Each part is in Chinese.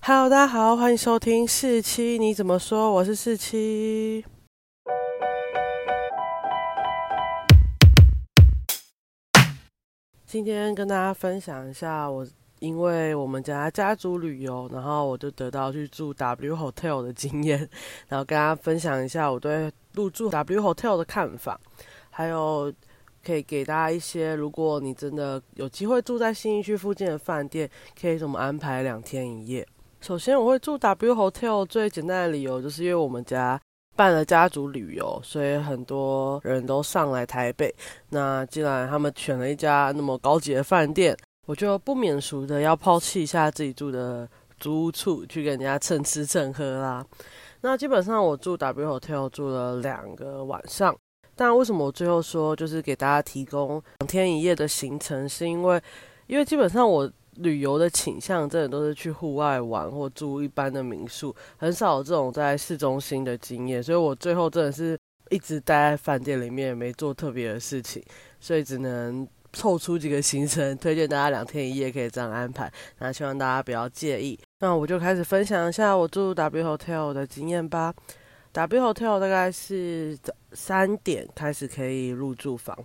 Hello，大家好，欢迎收听四七，你怎么说？我是四七。今天跟大家分享一下，我因为我们家家族旅游，然后我就得到去住 W Hotel 的经验，然后跟大家分享一下我对入住 W Hotel 的看法，还有可以给大家一些，如果你真的有机会住在新义区附近的饭店，可以怎么安排两天一夜。首先，我会住 W Hotel 最简单的理由，就是因为我们家办了家族旅游，所以很多人都上来台北。那既然他们选了一家那么高级的饭店，我就不免俗的要抛弃一下自己住的租屋处，去跟人家蹭吃蹭喝啦。那基本上我住 W Hotel 住了两个晚上，但为什么我最后说就是给大家提供两天一夜的行程，是因为因为基本上我。旅游的倾向真的都是去户外玩或住一般的民宿，很少有这种在市中心的经验，所以我最后真的是一直待在饭店里面，没做特别的事情，所以只能凑出几个行程，推荐大家两天一夜可以这样安排，那希望大家不要介意。那我就开始分享一下我住 W Hotel 的经验吧。W Hotel 大概是三点开始可以入住房。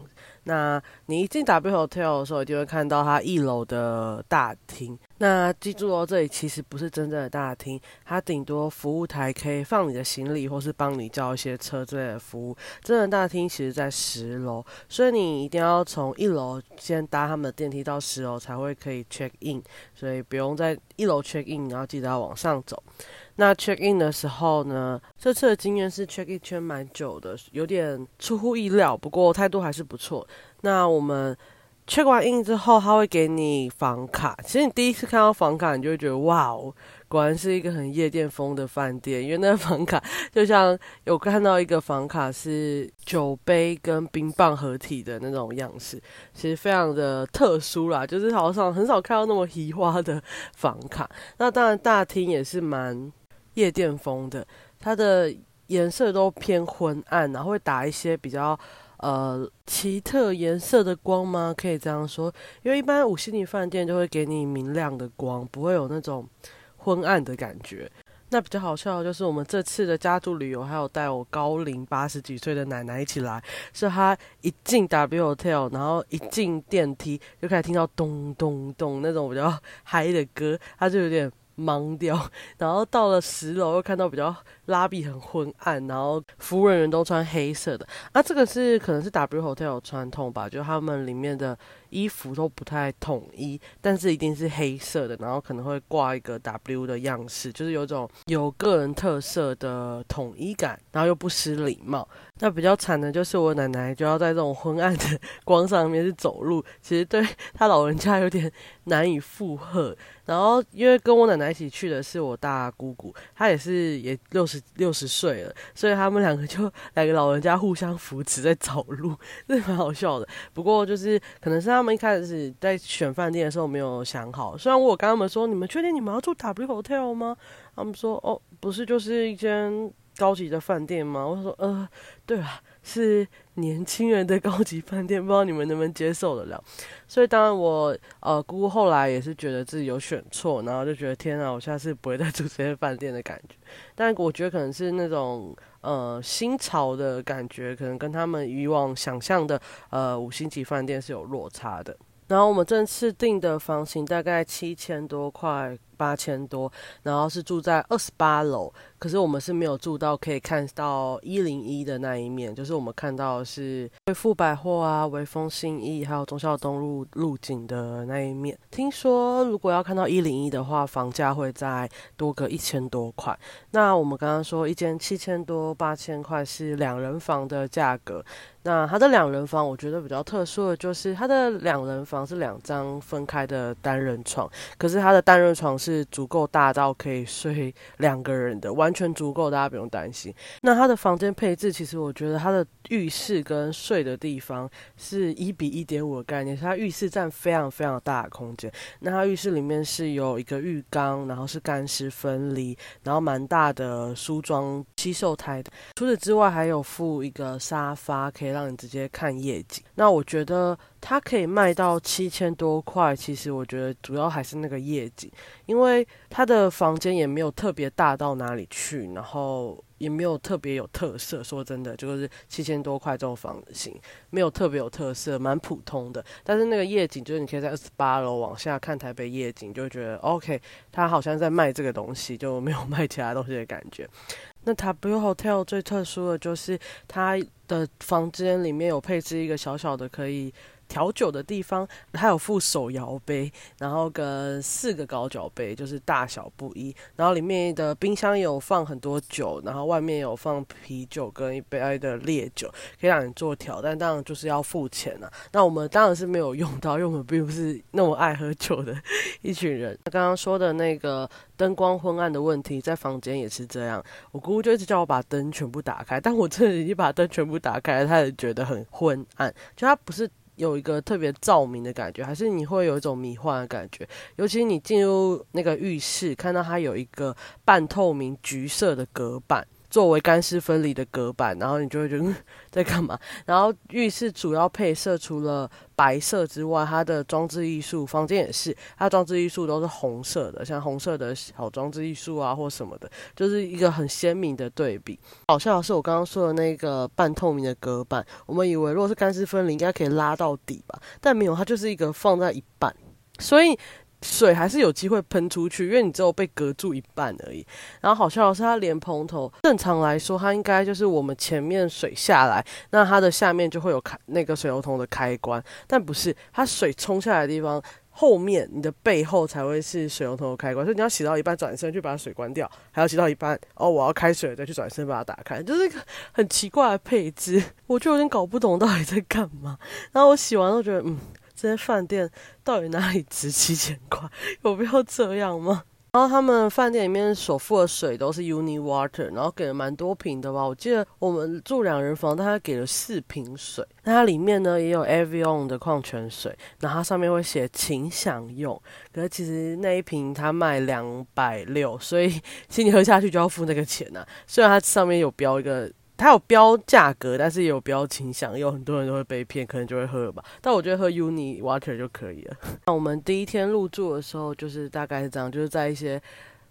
那你一进 W Hotel 的时候，一定会看到它一楼的大厅。那记住哦，这里其实不是真正的大厅，它顶多服务台可以放你的行李，或是帮你叫一些车之类的服务。真的大厅其实在十楼，所以你一定要从一楼先搭他们的电梯到十楼才会可以 check in，所以不用在一楼 check in，然后记得要往上走。那 check in 的时候呢，这次的经验是 check in 圈蛮久的，有点出乎意料，不过态度还是不错。那我们 check 完 in 之后，他会给你房卡。其实你第一次看到房卡，你就会觉得哇哦，果然是一个很夜店风的饭店，因为那个房卡就像有看到一个房卡是酒杯跟冰棒合体的那种样式，其实非常的特殊啦，就是好像很少看到那么奇花的房卡。那当然大厅也是蛮。夜店风的，它的颜色都偏昏暗，然后会打一些比较呃奇特颜色的光吗？可以这样说，因为一般五星级饭店就会给你明亮的光，不会有那种昏暗的感觉。那比较好笑的就是我们这次的家族旅游，还有带我高龄八十几岁的奶奶一起来，是她一进 W Hotel，然后一进电梯就开始听到咚咚咚那种比较嗨的歌，她就有点。懵掉，然后到了十楼又看到比较拉比很昏暗，然后服务人员都穿黑色的，啊，这个是可能是 W Hotel 传统吧，就他们里面的衣服都不太统一，但是一定是黑色的，然后可能会挂一个 W 的样式，就是有种有个人特色的统一感，然后又不失礼貌。那比较惨的就是我奶奶就要在这种昏暗的 光上面去走路，其实对她老人家有点难以负荷。然后因为跟我奶奶一起去的是我大姑姑，她也是也六十六十岁了，所以他们两个就两个老人家互相扶持在走路，这蛮好笑的。不过就是可能是他们一开始在选饭店的时候没有想好，虽然我跟他们说你们确定你们要住 W Hotel 吗？他们说哦不是，就是一间。高级的饭店吗？我说，呃，对啊，是年轻人的高级饭店，不知道你们能不能接受得了。所以，当然我呃姑姑后来也是觉得自己有选错，然后就觉得天啊，我下次不会再住这些饭店的感觉。但我觉得可能是那种呃新潮的感觉，可能跟他们以往想象的呃五星级饭店是有落差的。然后我们这次订的房型大概七千多块。八千多，然后是住在二十八楼，可是我们是没有住到可以看到一零一的那一面，就是我们看到是贵富百货啊、微风信义还有忠孝东路路景的那一面。听说如果要看到一零一的话，房价会再多个一千多块。那我们刚刚说一间七千多、八千块是两人房的价格，那它的两人房我觉得比较特殊的就是它的两人房是两张分开的单人床，可是它的单人床是。是足够大到可以睡 两个人的，完全足够，大家不用担心。那它的房间配置，其实我觉得它的浴室跟睡的地方是一比一点五的概念，它浴室占非常非常大的空间。那它浴室里面是有一个浴缸，然后是干湿分离，然后蛮大的梳妆吸收台的。除此之外，还有附一个沙发，可以让你直接看夜景。那我觉得它可以卖到七千多块，其实我觉得主要还是那个夜景，因为它的房间也没有特别大到哪里去，然后也没有特别有特色。说真的，就是七千多块这种房型，没有特别有特色，蛮普通的。但是那个夜景，就是你可以在二十八楼往下看台北夜景，就觉得 OK，它好像在卖这个东西，就没有卖其他东西的感觉。那 W Hotel 最特殊的就是它的房间里面有配置一个小小的可以。调酒的地方，它有附手摇杯，然后跟四个高脚杯，就是大小不一。然后里面的冰箱有放很多酒，然后外面有放啤酒跟一杯的烈酒，可以让你做调。但当然就是要付钱啊。那我们当然是没有用到，因为我们并不是那么爱喝酒的一群人。刚刚说的那个灯光昏暗的问题，在房间也是这样。我姑姑就一直叫我把灯全部打开，但我真的已经把灯全部打开了，她也觉得很昏暗，就它不是。有一个特别照明的感觉，还是你会有一种迷幻的感觉。尤其你进入那个浴室，看到它有一个半透明橘色的隔板。作为干湿分离的隔板，然后你就会觉得在干嘛？然后浴室主要配色除了白色之外，它的装置艺术房间也是，它装置艺术都是红色的，像红色的小装置艺术啊或什么的，就是一个很鲜明的对比。好笑的是我刚刚说的那个半透明的隔板，我们以为如果是干湿分离应该可以拉到底吧，但没有，它就是一个放在一半，所以。水还是有机会喷出去，因为你只有被隔住一半而已。然后好笑的是，它连蓬头，正常来说，它应该就是我们前面水下来，那它的下面就会有开那个水龙头的开关，但不是，它水冲下来的地方后面，你的背后才会是水龙头的开关。所以你要洗到一半转身去把水关掉，还要洗到一半哦，我要开水再去转身把它打开，就是一个很奇怪的配置，我就有点搞不懂到底在干嘛。然后我洗完都觉得，嗯。这些饭店到底哪里值七千块？有必要这样吗？然后他们饭店里面所付的水都是 Uni Water，然后给了蛮多瓶的吧。我记得我们住两人房，他给了四瓶水。那它里面呢也有 Avion 的矿泉水，然后它上面会写请享用。可是其实那一瓶它卖两百六，所以其实你喝下去就要付那个钱呐。虽然它上面有标一个。它有标价格，但是也有标倾向，有很多人都会被骗，可能就会喝了吧。但我觉得喝 Uni Water 就可以了。那我们第一天入住的时候，就是大概是这样，就是在一些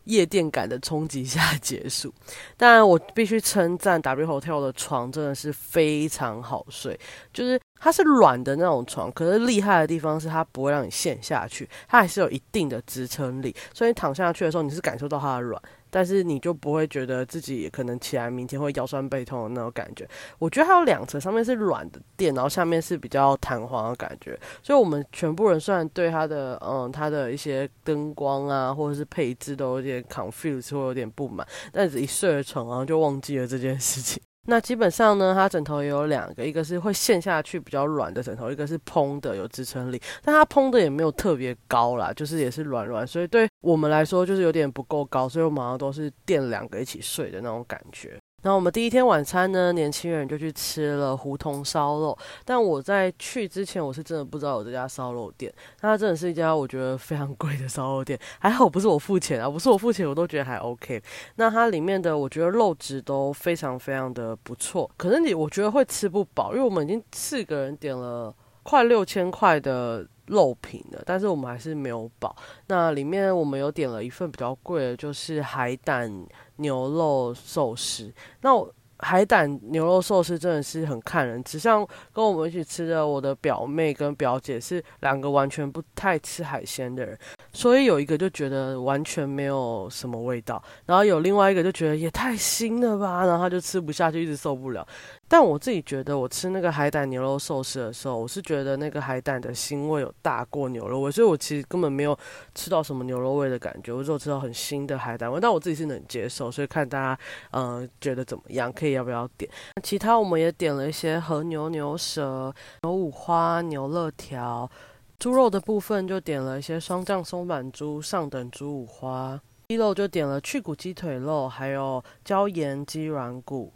夜店感的冲击下结束。当然，我必须称赞 W Hotel 的床真的是非常好睡，就是它是软的那种床，可是厉害的地方是它不会让你陷下去，它还是有一定的支撑力，所以躺下去的时候，你是感受到它的软。但是你就不会觉得自己可能起来明天会腰酸背痛的那种感觉。我觉得它有两层，上面是软的垫，然后下面是比较弹簧的感觉。所以我们全部人虽然对它的嗯它的一些灯光啊或者是配置都有点 confuse 或有点不满，但是一睡了床然后就忘记了这件事情。那基本上呢，它枕头也有两个，一个是会陷下去比较软的枕头，一个是蓬的有支撑力。但它蓬的也没有特别高啦，就是也是软软，所以对我们来说就是有点不够高，所以我们好像都是垫两个一起睡的那种感觉。然后我们第一天晚餐呢，年轻人就去吃了胡同烧肉。但我在去之前，我是真的不知道有这家烧肉店。那它真的是一家我觉得非常贵的烧肉店。还好不是我付钱啊，不是我付钱，我都觉得还 OK。那它里面的我觉得肉质都非常非常的不错。可是你我觉得会吃不饱，因为我们已经四个人点了快六千块的。肉品的，但是我们还是没有饱。那里面我们有点了一份比较贵的，就是海胆牛肉寿司。那海胆牛肉寿司真的是很看人，只像跟我们一起吃的我的表妹跟表姐是两个完全不太吃海鲜的人。所以有一个就觉得完全没有什么味道，然后有另外一个就觉得也太腥了吧，然后他就吃不下去，一直受不了。但我自己觉得，我吃那个海胆牛肉寿司的时候，我是觉得那个海胆的腥味有大过牛肉味，所以我其实根本没有吃到什么牛肉味的感觉，我只有吃到很腥的海胆味。但我自己是能接受，所以看大家嗯觉得怎么样，可以要不要点？其他我们也点了一些和牛牛舌、牛五花、牛肋条。猪肉的部分就点了一些双酱松板猪、上等猪五花；鸡肉就点了去骨鸡腿肉，还有椒盐鸡软骨；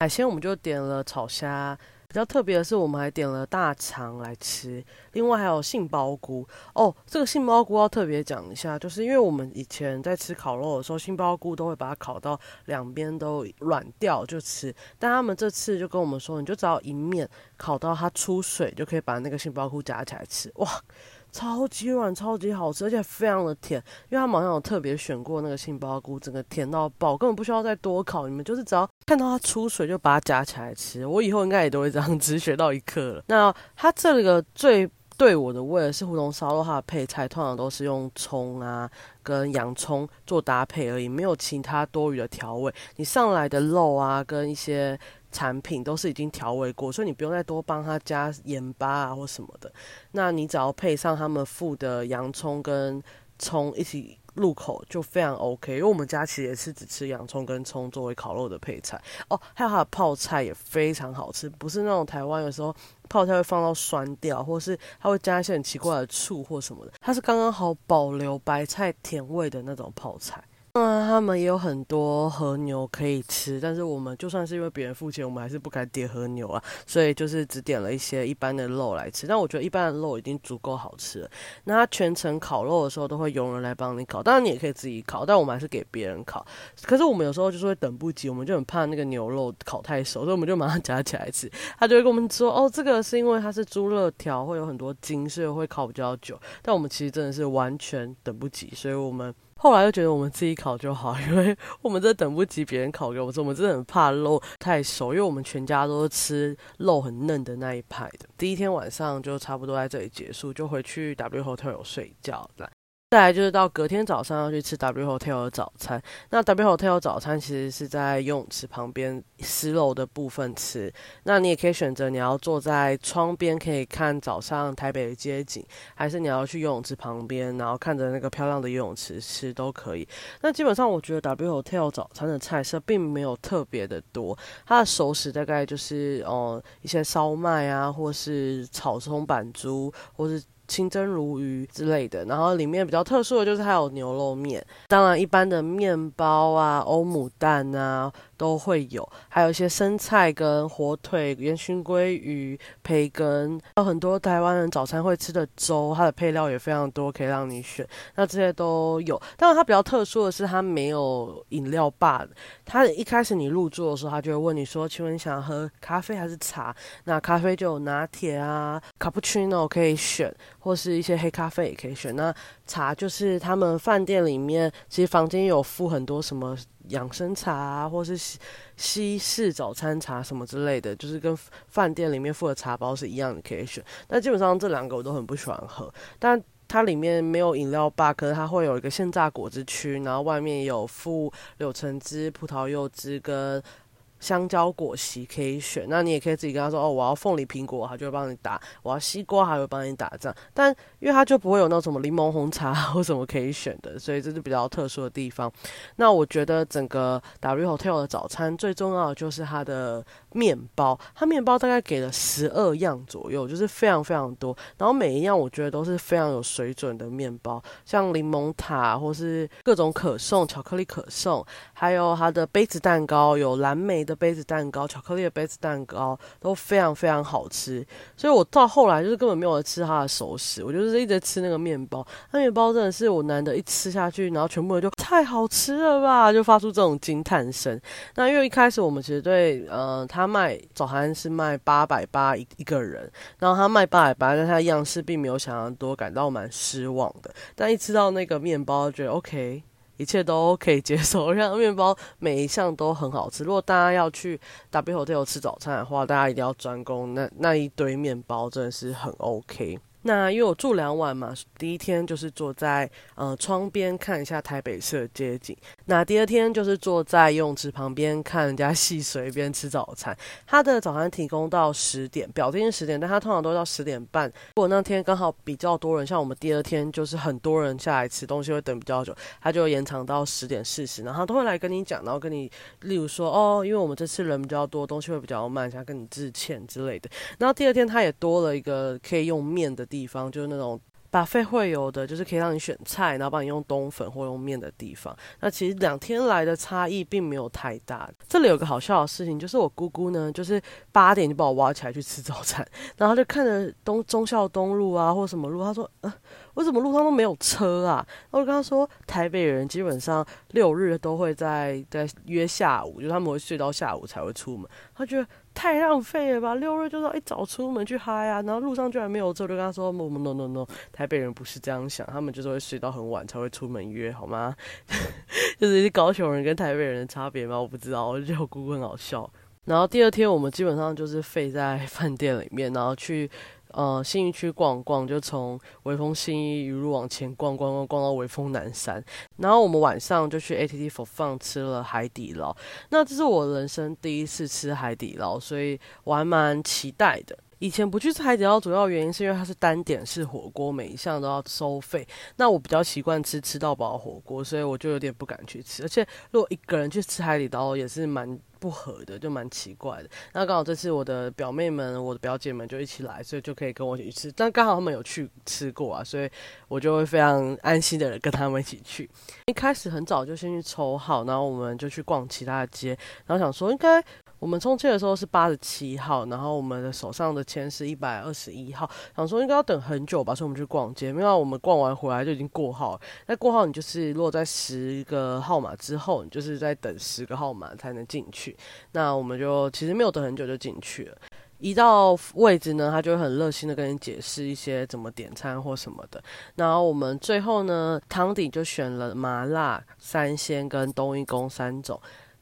海鲜我们就点了炒虾。比较特别的是，我们还点了大肠来吃，另外还有杏鲍菇哦。这个杏鲍菇要特别讲一下，就是因为我们以前在吃烤肉的时候，杏鲍菇都会把它烤到两边都软掉就吃，但他们这次就跟我们说，你就只要一面烤到它出水，就可以把那个杏鲍菇夹起来吃。哇，超级软，超级好吃，而且非常的甜。因为他好像有特别选过那个杏鲍菇，整个甜到爆，根本不需要再多烤。你们就是只要看到它出水就把它夹起来吃。我以后应该也都会这样子，学到一课了。那它这个最对我的味是胡同烧肉，它的配菜通常都是用葱啊跟洋葱做搭配而已，没有其他多余的调味。你上来的肉啊跟一些。产品都是已经调味过，所以你不用再多帮他加盐巴啊或什么的。那你只要配上他们附的洋葱跟葱一起入口，就非常 OK。因为我们家其实也是只吃洋葱跟葱作为烤肉的配菜哦。还有它的泡菜也非常好吃，不是那种台湾有时候泡菜会放到酸掉，或是它会加一些很奇怪的醋或什么的，它是刚刚好保留白菜甜味的那种泡菜。嗯，他们也有很多和牛可以吃，但是我们就算是因为别人付钱，我们还是不敢点和牛啊，所以就是只点了一些一般的肉来吃。但我觉得一般的肉已经足够好吃了。那他全程烤肉的时候都会有人来帮你烤，当然你也可以自己烤，但我们还是给别人烤。可是我们有时候就是会等不及，我们就很怕那个牛肉烤太熟，所以我们就马上夹起来吃。他就会跟我们说：“哦，这个是因为它是猪肋条，会有很多筋，所以会烤比较久。”但我们其实真的是完全等不及，所以我们。后来又觉得我们自己烤就好，因为我们真等不及别人烤给我们吃，我们真的很怕肉太熟，因为我们全家都是吃肉很嫩的那一派的。第一天晚上就差不多在这里结束，就回去 W Hotel 睡觉了。再来就是到隔天早上要去吃 W Hotel 的早餐。那 W Hotel 早餐其实是在游泳池旁边十楼的部分吃。那你也可以选择你要坐在窗边可以看早上台北的街景，还是你要去游泳池旁边，然后看着那个漂亮的游泳池吃都可以。那基本上我觉得 W Hotel 早餐的菜色并没有特别的多，它的熟食大概就是哦一些烧麦啊，或是炒葱板猪，或是。清蒸鲈鱼之类的，然后里面比较特殊的就是还有牛肉面，当然一般的面包啊、欧姆蛋啊。都会有，还有一些生菜跟火腿、烟熏鲑鱼、培根，有很多台湾人早餐会吃的粥，它的配料也非常多，可以让你选。那这些都有，但是它比较特殊的是，它没有饮料吧。它一开始你入座的时候，他就会问你说：“请问你想喝咖啡还是茶？”那咖啡就有拿铁啊、卡布奇诺可以选，或是一些黑咖啡也可以选。那茶就是他们饭店里面，其实房间有附很多什么。养生茶啊，或是西西式早餐茶什么之类的，就是跟饭店里面附的茶包是一样的，可以选。但基本上这两个我都很不喜欢喝，但它里面没有饮料吧，可是它会有一个现榨果汁区，然后外面有附柳橙汁、葡萄柚汁跟。香蕉果昔可以选，那你也可以自己跟他说哦，我要凤梨苹果，他就会帮你打；我要西瓜，还会帮你打这样。但因为他就不会有那什么柠檬红茶或什么可以选的，所以这是比较特殊的地方。那我觉得整个 W Hotel 的早餐最重要的就是它的面包，它面包大概给了十二样左右，就是非常非常多。然后每一样我觉得都是非常有水准的面包，像柠檬塔或是各种可颂、巧克力可颂，还有它的杯子蛋糕，有蓝莓。的杯子蛋糕，巧克力的杯子蛋糕都非常非常好吃，所以我到后来就是根本没有吃它的熟食，我就是一直吃那个面包。那面包真的是我难得一吃下去，然后全部人就太好吃了吧，就发出这种惊叹声。那因为一开始我们其实对，呃，他卖早餐是卖八百八一一个人，然后他卖八百八，但他样式并没有想象多，感到蛮失望的。但一吃到那个面包，觉得 OK。一切都可以接受，让面包每一项都很好吃。如果大家要去 W Hotel 吃早餐的话，大家一定要专攻那那一堆面包，真的是很 OK。那因为我住两晚嘛，第一天就是坐在呃窗边看一下台北市的街景。那第二天就是坐在游泳池旁边看人家戏水边吃早餐。他的早餐提供到十点，表定十点，但他通常都到十点半。如果那天刚好比较多人，像我们第二天就是很多人下来吃东西会等比较久，他就延长到十点四十，然后他都会来跟你讲，然后跟你例如说哦，因为我们这次人比较多，东西会比较慢，想跟你致歉之类的。然后第二天他也多了一个可以用面的。地方就是那种把费会有的，就是可以让你选菜，然后帮你用冬粉或用面的地方。那其实两天来的差异并没有太大。这里有个好笑的事情，就是我姑姑呢，就是八点就把我挖起来去吃早餐，然后就看着东忠孝东路啊或什么路，她说：“呃，为什么路上都没有车啊？然后我跟他说，台北人基本上六日都会在在约下午，就他们会睡到下午才会出门。他觉得太浪费了吧，六日就是一早出门去嗨啊，然后路上居然没有车，就跟他说，no no no no，no 台北人不是这样想，他们就是会睡到很晚才会出门约，好吗？就是高雄人跟台北人的差别吗？我不知道，我觉得我姑姑很好笑。然后第二天我们基本上就是废在饭店里面，然后去呃信义区逛逛，就从微风信义一路往前逛逛逛逛到微风南山。然后我们晚上就去 ATT for Fun 吃了海底捞。那这是我人生第一次吃海底捞，所以我还蛮期待的。以前不去吃海底捞，主要原因是因为它是单点式火锅，每一项都要收费。那我比较习惯吃吃到饱火锅，所以我就有点不敢去吃。而且如果一个人去吃海底捞，也是蛮。不合的就蛮奇怪的，那刚好这次我的表妹们、我的表姐们就一起来，所以就可以跟我一起吃。但刚好他们有去吃过啊，所以我就会非常安心的跟他们一起去。一开始很早就先去抽号，然后我们就去逛其他的街，然后想说应该。我们充气的时候是八十七号，然后我们的手上的签是一百二十一号，想说应该要等很久吧，所以我们去逛街。没有，我们逛完回来就已经过号。那过号你就是落在十个号码之后，你就是在等十个号码才能进去。那我们就其实没有等很久就进去了。一到位置呢，他就很热心的跟你解释一些怎么点餐或什么的。然后我们最后呢，汤底就选了麻辣、三鲜跟冬阴功三种。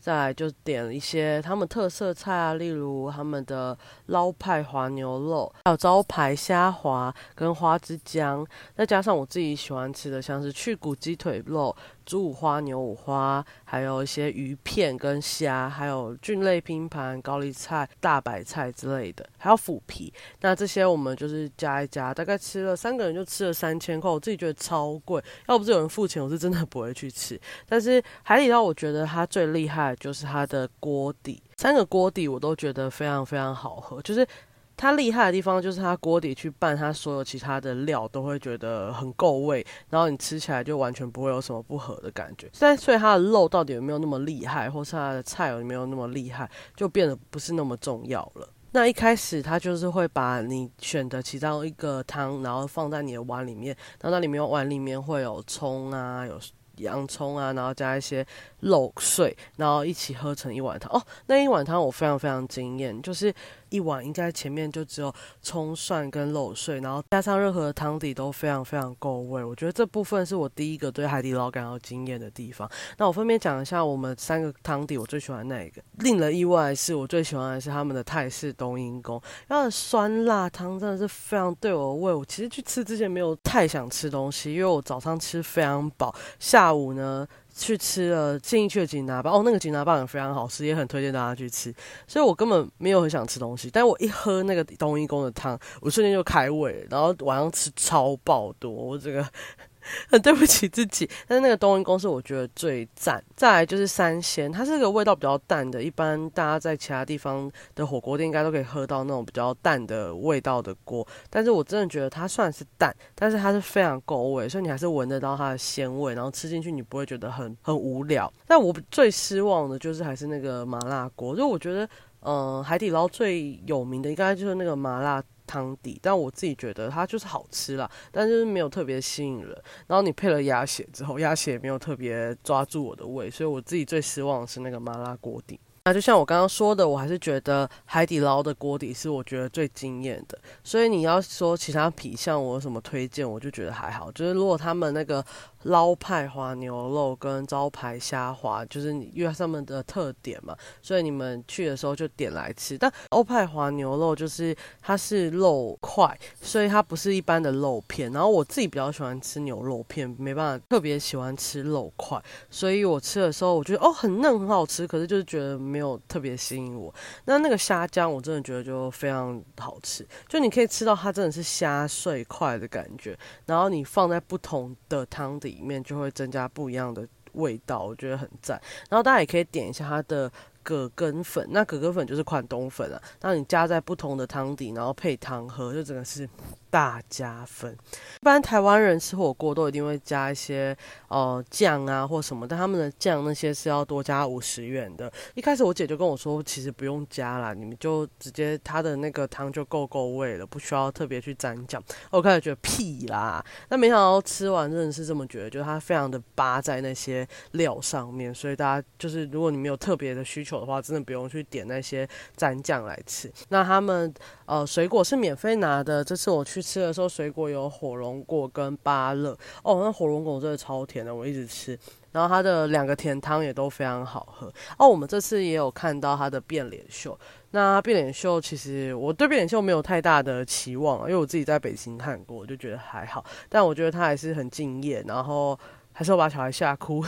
再来就点了一些他们特色菜啊，例如他们的捞派滑牛肉，还有招牌虾滑跟花枝姜，再加上我自己喜欢吃的，像是去骨鸡腿肉。猪五花、牛五花，还有一些鱼片跟虾，还有菌类拼盘、高丽菜、大白菜之类的，还有腐皮。那这些我们就是加一加，大概吃了三个人就吃了三千块，我自己觉得超贵。要不是有人付钱，我是真的不会去吃。但是海底捞，我觉得它最厉害就是它的锅底，三个锅底我都觉得非常非常好喝，就是。它厉害的地方就是它锅底去拌它所有其他的料都会觉得很够味，然后你吃起来就完全不会有什么不合的感觉。但所以它的肉到底有没有那么厉害，或是它的菜有没有那么厉害，就变得不是那么重要了。那一开始它就是会把你选的其中一个汤，然后放在你的碗里面，然后那里面碗里面会有葱啊，有。洋葱啊，然后加一些肉碎，然后一起喝成一碗汤。哦，那一碗汤我非常非常惊艳，就是一碗应该前面就只有葱蒜跟肉碎，然后加上任何的汤底都非常非常够味。我觉得这部分是我第一个对海底捞感到惊艳的地方。那我分别讲一下我们三个汤底，我最喜欢哪一个？令人意外的是，我最喜欢的是他们的泰式冬阴功，它的酸辣汤真的是非常对我的胃。我其实去吃之前没有太想吃东西，因为我早上吃非常饱，下午呢，去吃了建议去的锦拿棒哦，那个锦拿棒也非常好吃，也很推荐大家去吃。所以我根本没有很想吃东西，但我一喝那个冬阴功的汤，我瞬间就开胃，然后晚上吃超爆多，我这个。很对不起自己，但是那个冬阴功是我觉得最赞。再来就是三鲜，它是个味道比较淡的，一般大家在其他地方的火锅店应该都可以喝到那种比较淡的味道的锅，但是我真的觉得它算是淡，但是它是非常够味，所以你还是闻得到它的鲜味，然后吃进去你不会觉得很很无聊。但我最失望的就是还是那个麻辣锅，就我觉得，嗯，海底捞最有名的应该就是那个麻辣。汤底，但我自己觉得它就是好吃啦，但就是没有特别吸引人。然后你配了鸭血之后，鸭血也没有特别抓住我的胃，所以我自己最失望的是那个麻辣锅底。那就像我刚刚说的，我还是觉得海底捞的锅底是我觉得最惊艳的。所以你要说其他品相我有什么推荐，我就觉得还好。就是如果他们那个。捞派滑牛肉跟招牌虾滑，就是因为他们的特点嘛，所以你们去的时候就点来吃。但欧派滑牛肉就是它是肉块，所以它不是一般的肉片。然后我自己比较喜欢吃牛肉片，没办法特别喜欢吃肉块，所以我吃的时候我觉得哦很嫩很好吃，可是就是觉得没有特别吸引我。那那个虾浆我真的觉得就非常好吃，就你可以吃到它真的是虾碎块的感觉，然后你放在不同的汤底。里面就会增加不一样的味道，我觉得很赞。然后大家也可以点一下它的葛根粉，那葛根粉就是款冬粉啊，那你加在不同的汤底，然后配汤喝，就整个是。大加分。一般台湾人吃火锅都一定会加一些呃酱啊或什么，但他们的酱那些是要多加五十元的。一开始我姐就跟我说，其实不用加啦，你们就直接它的那个汤就够够味了，不需要特别去沾酱。我开始觉得屁啦，但没想到吃完真的是这么觉得，就是它非常的扒在那些料上面，所以大家就是如果你没有特别的需求的话，真的不用去点那些蘸酱来吃。那他们呃水果是免费拿的，这次我去。吃的时候，水果有火龙果跟芭乐哦，那火龙果真的超甜的，我一直吃。然后它的两个甜汤也都非常好喝哦。我们这次也有看到它的变脸秀，那变脸秀其实我对变脸秀没有太大的期望，因为我自己在北京看过，我就觉得还好。但我觉得他还是很敬业，然后还是要把小孩吓哭。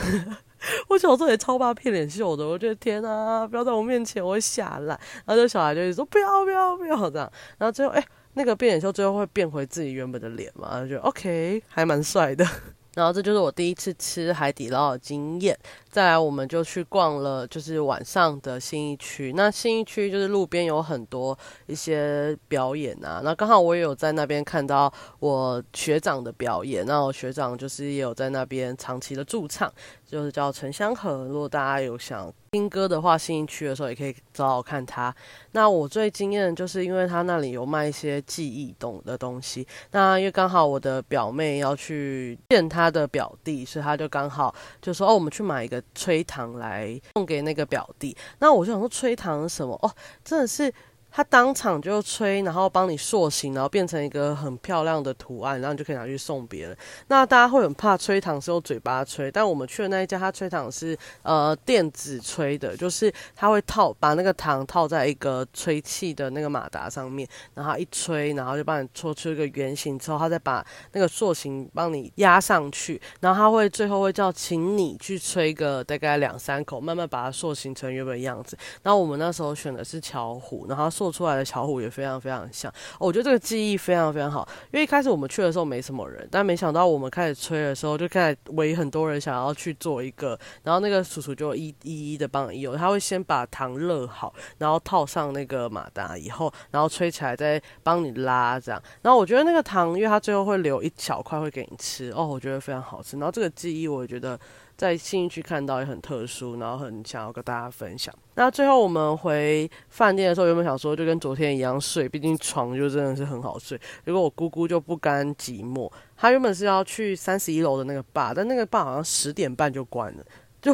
我小时候也超怕变脸秀的，我觉得天啊，不要在我面前，我会吓烂。然后就小孩就一直说不要不要不要这样，然后最后哎。那个变脸秀最后会变回自己原本的脸嘛？然后就 OK，还蛮帅的。然后这就是我第一次吃海底捞的经验。再来，我们就去逛了，就是晚上的新一区。那新一区就是路边有很多一些表演啊。那刚好我也有在那边看到我学长的表演。那我学长就是也有在那边长期的驻唱，就是叫陈香河。如果大家有想听歌的话，新一区的时候也可以找找看他。那我最惊艳的就是因为他那里有卖一些记忆懂的东西。那因为刚好我的表妹要去见他的表弟，所以他就刚好就说：“哦，我们去买一个。”吹糖来送给那个表弟，那我就想说吹糖什么哦，真的是。他当场就吹，然后帮你塑形，然后变成一个很漂亮的图案，然后你就可以拿去送别人。那大家会很怕吹糖是用嘴巴吹，但我们去的那一家，他吹糖是呃电子吹的，就是他会套把那个糖套在一个吹气的那个马达上面，然后一吹，然后就帮你搓出一个圆形之后，他再把那个塑形帮你压上去，然后他会最后会叫请你去吹个大概两三口，慢慢把它塑形成原本样子。然后我们那时候选的是巧虎，然后。做出来的巧虎也非常非常像，我觉得这个记忆非常非常好。因为一开始我们去的时候没什么人，但没想到我们开始吹的时候，就开始围很多人想要去做一个。然后那个叔叔就一一一的帮你用，他会先把糖热好，然后套上那个马达以后，然后吹起来再帮你拉这样。然后我觉得那个糖，因为它最后会留一小块会给你吃哦，我觉得非常好吃。然后这个记忆，我觉得。在新区看到也很特殊，然后很想要跟大家分享。那最后我们回饭店的时候，原本想说就跟昨天一样睡，毕竟床就真的是很好睡。结果我姑姑就不甘寂寞，她原本是要去三十一楼的那个坝，但那个坝好像十点半就关了。就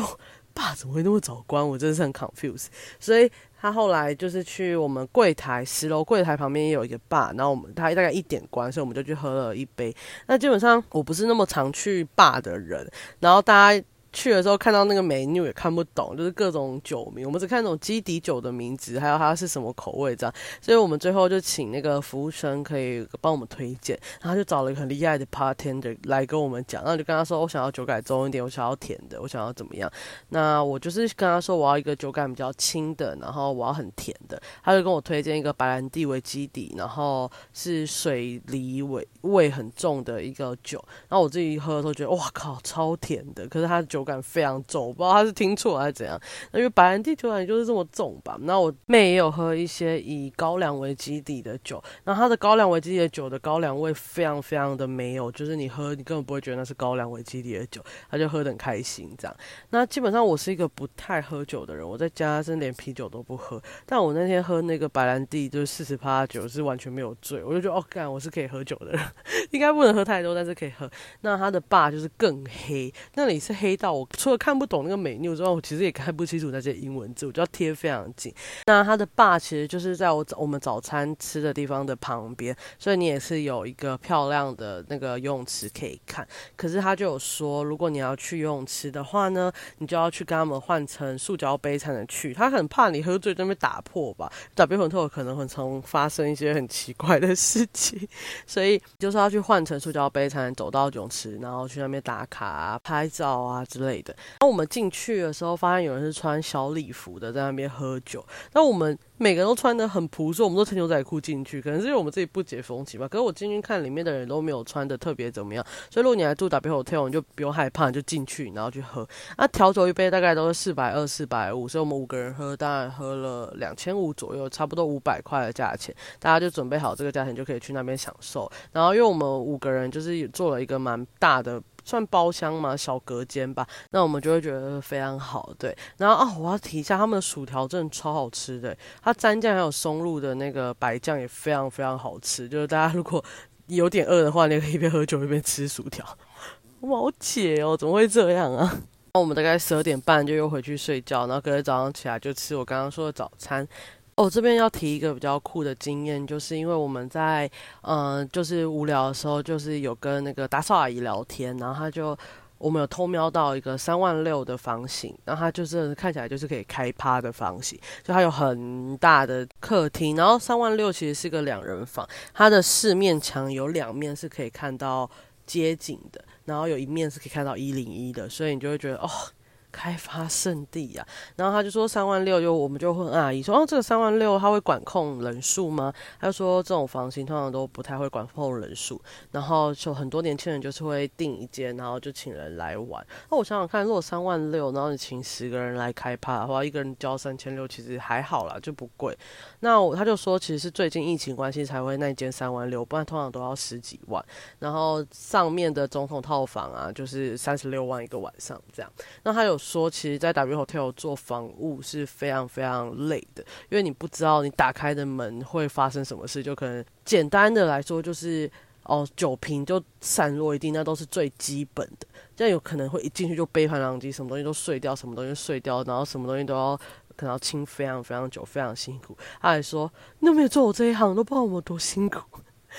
坝怎么会那么早关？我真的是很 confused。所以她后来就是去我们柜台十楼柜台旁边也有一个坝，然后我们他大概一点关，所以我们就去喝了一杯。那基本上我不是那么常去坝的人，然后大家。去的时候看到那个美女也看不懂，就是各种酒名，我们只看那种基底酒的名字，还有它是什么口味这样。所以我们最后就请那个服务生可以帮我们推荐，然后就找了一个很厉害的 bartender 来跟我们讲，然后就跟他说我想要酒感重一点，我想要甜的，我想要怎么样。那我就是跟他说我要一个酒感比较轻的，然后我要很甜的。他就跟我推荐一个白兰地为基底，然后是水梨味味很重的一个酒。然后我自己喝的时候觉得哇靠，超甜的，可是它的酒。感非常重，我不知道他是听错还是怎样。那因为白兰地酒感就是这么重吧。那我妹也有喝一些以高粱为基底的酒，那它的高粱为基底的酒的高粱味非常非常的没有，就是你喝你根本不会觉得那是高粱为基底的酒，他就喝得很开心这样。那基本上我是一个不太喝酒的人，我在家是连啤酒都不喝。但我那天喝那个白兰地就是四十趴酒是完全没有醉，我就觉得哦，干我是可以喝酒的人，应该不能喝太多，但是可以喝。那它的坝就是更黑，那里是黑到。我除了看不懂那个美妞之外，我其实也看不清楚那些英文字，我就要贴非常近。那他的坝其实就是在我我们早餐吃的地方的旁边，所以你也是有一个漂亮的那个游泳池可以看。可是他就有说，如果你要去游泳池的话呢，你就要去跟他们换成塑胶杯才能去。他很怕你喝醉那边打破吧，打杯混透可能很常发生一些很奇怪的事情，所以就是要去换成塑胶杯才能走到泳池，然后去那边打卡啊、拍照啊。之类的。那我们进去的时候，发现有人是穿小礼服的，在那边喝酒。那我们每个人都穿的很朴素，我们都穿牛仔裤进去，可能是因为我们自己不解风情吧。可是我进去看里面的人都没有穿的特别怎么样，所以如果你来住 W Hotel，你就不用害怕，就进去然后去喝。那调酒一杯大概都是四百二、四百五，所以我们五个人喝，当然喝了两千五左右，差不多五百块的价钱，大家就准备好这个价钱就可以去那边享受。然后因为我们五个人就是做了一个蛮大的。算包厢嘛，小隔间吧，那我们就会觉得非常好，对。然后啊，我要提一下，他们的薯条真的超好吃的，它蘸酱还有松露的那个白酱也非常非常好吃。就是大家如果有点饿的话，你可以一边喝酒一边吃薯条。好解哦，怎么会这样啊？那我们大概十二点半就又回去睡觉，然后隔天早上起来就吃我刚刚说的早餐。哦，这边要提一个比较酷的经验，就是因为我们在嗯，就是无聊的时候，就是有跟那个打扫阿姨聊天，然后他就我们有偷瞄到一个三万六的房型，然后它就是看起来就是可以开趴的房型，就它有很大的客厅，然后三万六其实是个两人房，它的四面墙有两面是可以看到街景的，然后有一面是可以看到一零一的，所以你就会觉得哦。开发圣地呀，然后他就说三万六，就我们就问阿姨说，哦，这个三万六他会管控人数吗？他就说这种房型通常都不太会管控人数，然后就很多年轻人就是会订一间，然后就请人来玩。那我想想看，如果三万六，然后你请十个人来开趴的话，一个人交三千六，其实还好啦，就不贵。那他就说，其实是最近疫情关系才会那间三万六，不然通常都要十几万。然后上面的总统套房啊，就是三十六万一个晚上这样。那他有。说，其实，在 W Hotel 做房务是非常非常累的，因为你不知道你打开的门会发生什么事。就可能简单的来说，就是哦，酒瓶就散落一地，那都是最基本的。这样有可能会一进去就杯盘狼藉，什么东西都碎掉，什么东西碎掉，然后什么东西都要可能要清非常非常久，非常辛苦。他还说，你都没有做我这一行，都不知道我多辛苦。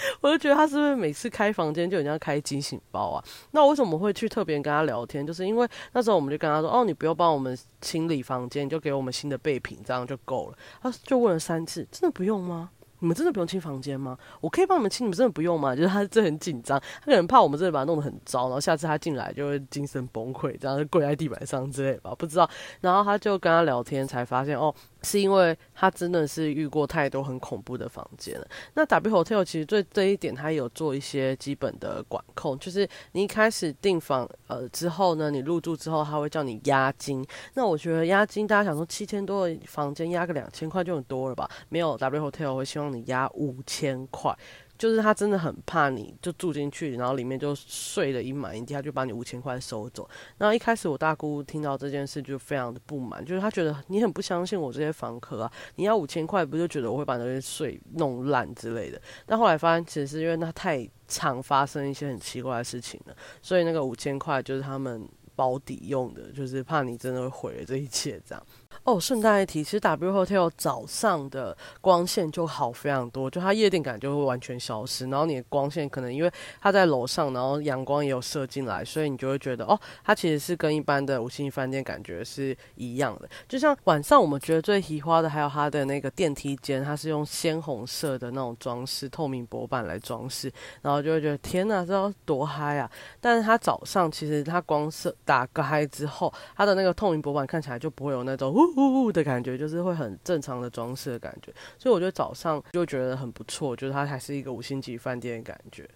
我就觉得他是不是每次开房间就人家开惊醒包啊？那为什么会去特别跟他聊天？就是因为那时候我们就跟他说：“哦，你不用帮我们清理房间，你就给我们新的备品，这样就够了。”他就问了三次：“真的不用吗？你们真的不用清房间吗？我可以帮你们清，你们真的不用吗？”就是他这很紧张，他可能怕我们这里把它弄得很糟，然后下次他进来就会精神崩溃，这样跪在地板上之类吧，不知道。然后他就跟他聊天，才发现哦。是因为他真的是遇过太多很恐怖的房间了。那 W Hotel 其实对这一点，他有做一些基本的管控，就是你一开始订房呃之后呢，你入住之后，他会叫你押金。那我觉得押金，大家想说七千多的房间押个两千块就很多了吧？没有 W Hotel 会希望你押五千块。就是他真的很怕你，就住进去，然后里面就睡得一满一地，他就把你五千块收走。然后一开始我大姑听到这件事就非常的不满，就是他觉得你很不相信我这些房客啊，你要五千块不就觉得我会把那些睡弄烂之类的。但后来发现其实是因为他太常发生一些很奇怪的事情了，所以那个五千块就是他们保底用的，就是怕你真的会毁了这一切这样。哦，顺带一提，其实 W Hotel 早上的光线就好非常多，就它夜店感就会完全消失。然后你的光线可能因为它在楼上，然后阳光也有射进来，所以你就会觉得哦，它其实是跟一般的五星级饭店感觉是一样的。就像晚上我们觉得最奇花的，还有它的那个电梯间，它是用鲜红色的那种装饰，透明薄板来装饰，然后就会觉得天哪，这要多嗨啊！但是它早上其实它光色打开之后，它的那个透明薄板看起来就不会有那种。呜呜的感觉，就是会很正常的装饰的感觉，所以我觉得早上就觉得很不错，就是它还是一个五星级饭店的感觉。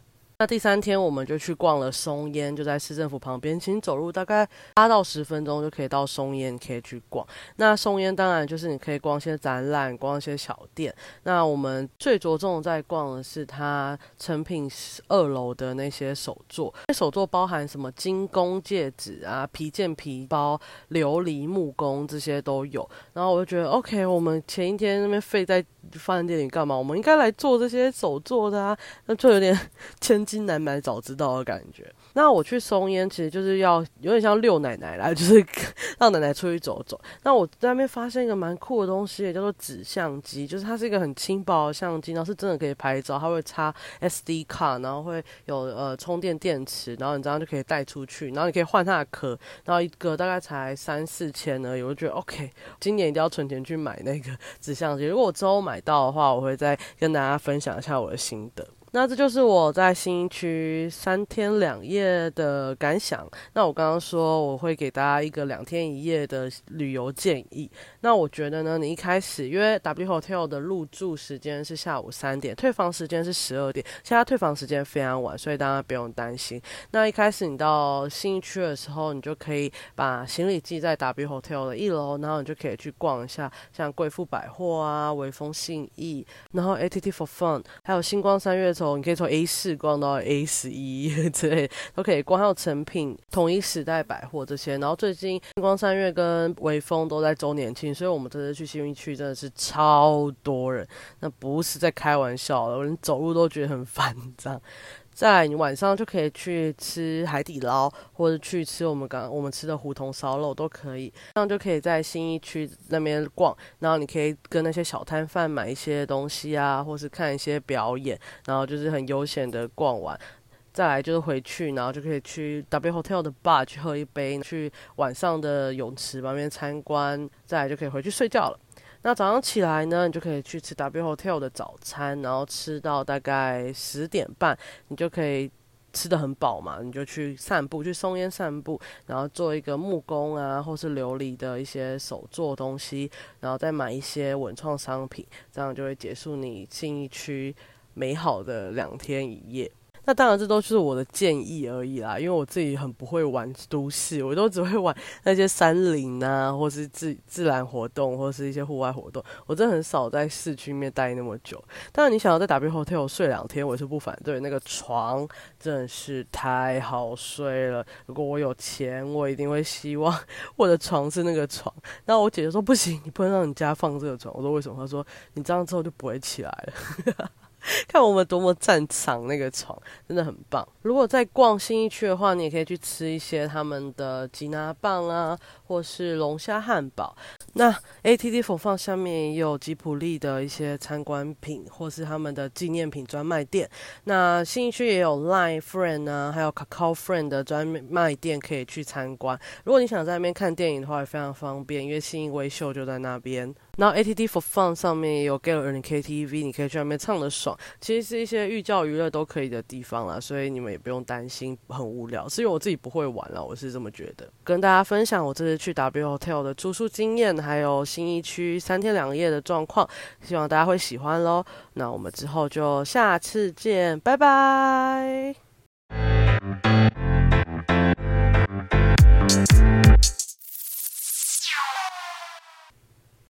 那第三天我们就去逛了松烟，就在市政府旁边，其实走路大概八到十分钟就可以到松烟，可以去逛。那松烟当然就是你可以逛一些展览，逛一些小店。那我们最着重在逛的是它成品二楼的那些手作，那手作包含什么金工戒指啊、皮件皮包、琉璃木工这些都有。然后我就觉得，OK，我们前一天那边废在饭店里干嘛？我们应该来做这些手作的啊，那就有点 千。金难买早知道的感觉。那我去松烟，其实就是要有点像遛奶奶来，就是让奶奶出去走走。那我在那边发现一个蛮酷的东西，也叫做纸相机，就是它是一个很轻薄的相机，然后是真的可以拍照。它会插 SD 卡，然后会有呃充电电池，然后你这样就可以带出去。然后你可以换它的壳，然后一个大概才三四千而已。我就觉得 OK，今年一定要存钱去买那个纸相机。如果我之后买到的话，我会再跟大家分享一下我的心得。那这就是我在新一区三天两夜的感想。那我刚刚说我会给大家一个两天一夜的旅游建议。那我觉得呢，你一开始因为 W Hotel 的入住时间是下午三点，退房时间是十二点，现在退房时间非常晚，所以大家不用担心。那一开始你到新一区的时候，你就可以把行李寄在 W Hotel 的一楼，然后你就可以去逛一下，像贵妇百货啊、微风信义，然后 ATT for Fun，还有星光三月。从你可以从 A 四逛到 A 十一 之类都可以逛，还有成品、统一时代百货这些。然后最近星光三月跟微风都在周年庆，所以我们这次去新运区真的是超多人，那不是在开玩笑的，我连走路都觉得很烦躁。在你晚上就可以去吃海底捞，或者去吃我们刚我们吃的胡同烧肉都可以。这样就可以在新一区那边逛，然后你可以跟那些小摊贩买一些东西啊，或是看一些表演，然后就是很悠闲的逛完。再来就是回去，然后就可以去 W Hotel 的 bar 去喝一杯，去晚上的泳池旁边参观，再来就可以回去睡觉了。那早上起来呢，你就可以去吃 W Hotel 的早餐，然后吃到大概十点半，你就可以吃的很饱嘛，你就去散步，去松烟散步，然后做一个木工啊，或是琉璃的一些手作东西，然后再买一些文创商品，这样就会结束你信义区美好的两天一夜。那当然，这都是我的建议而已啦，因为我自己很不会玩都市，我都只会玩那些山林啊，或是自自然活动，或是一些户外活动。我真的很少在市区面待那么久。当然，你想要在 W Hotel 睡两天，我是不反对。那个床真的是太好睡了。如果我有钱，我一定会希望我的床是那个床。那我姐姐说不行，你不能让你家放这个床。我说为什么？她说你这样之后就不会起来了。看我们多么擅长那个床，真的很棒。如果在逛新一区的话，你也可以去吃一些他们的吉拿棒啊，或是龙虾汉堡。那 ATT 否放下面也有吉普力的一些参观品，或是他们的纪念品专卖店。那新一区也有 Line Friend 啊，还有 Kakao Friend 的专卖店可以去参观。如果你想在那边看电影的话，也非常方便，因为新一微秀就在那边。然后 ATT for Fun 上面也有 Gallery KTV，你可以去那边唱的爽。其实是一些寓教于乐都可以的地方啦，所以你们也不用担心很无聊。是因为我自己不会玩了，我是这么觉得。跟大家分享我这次去 W HOTEL 的住宿经验，还有新一区三天两夜的状况，希望大家会喜欢咯。那我们之后就下次见，拜拜。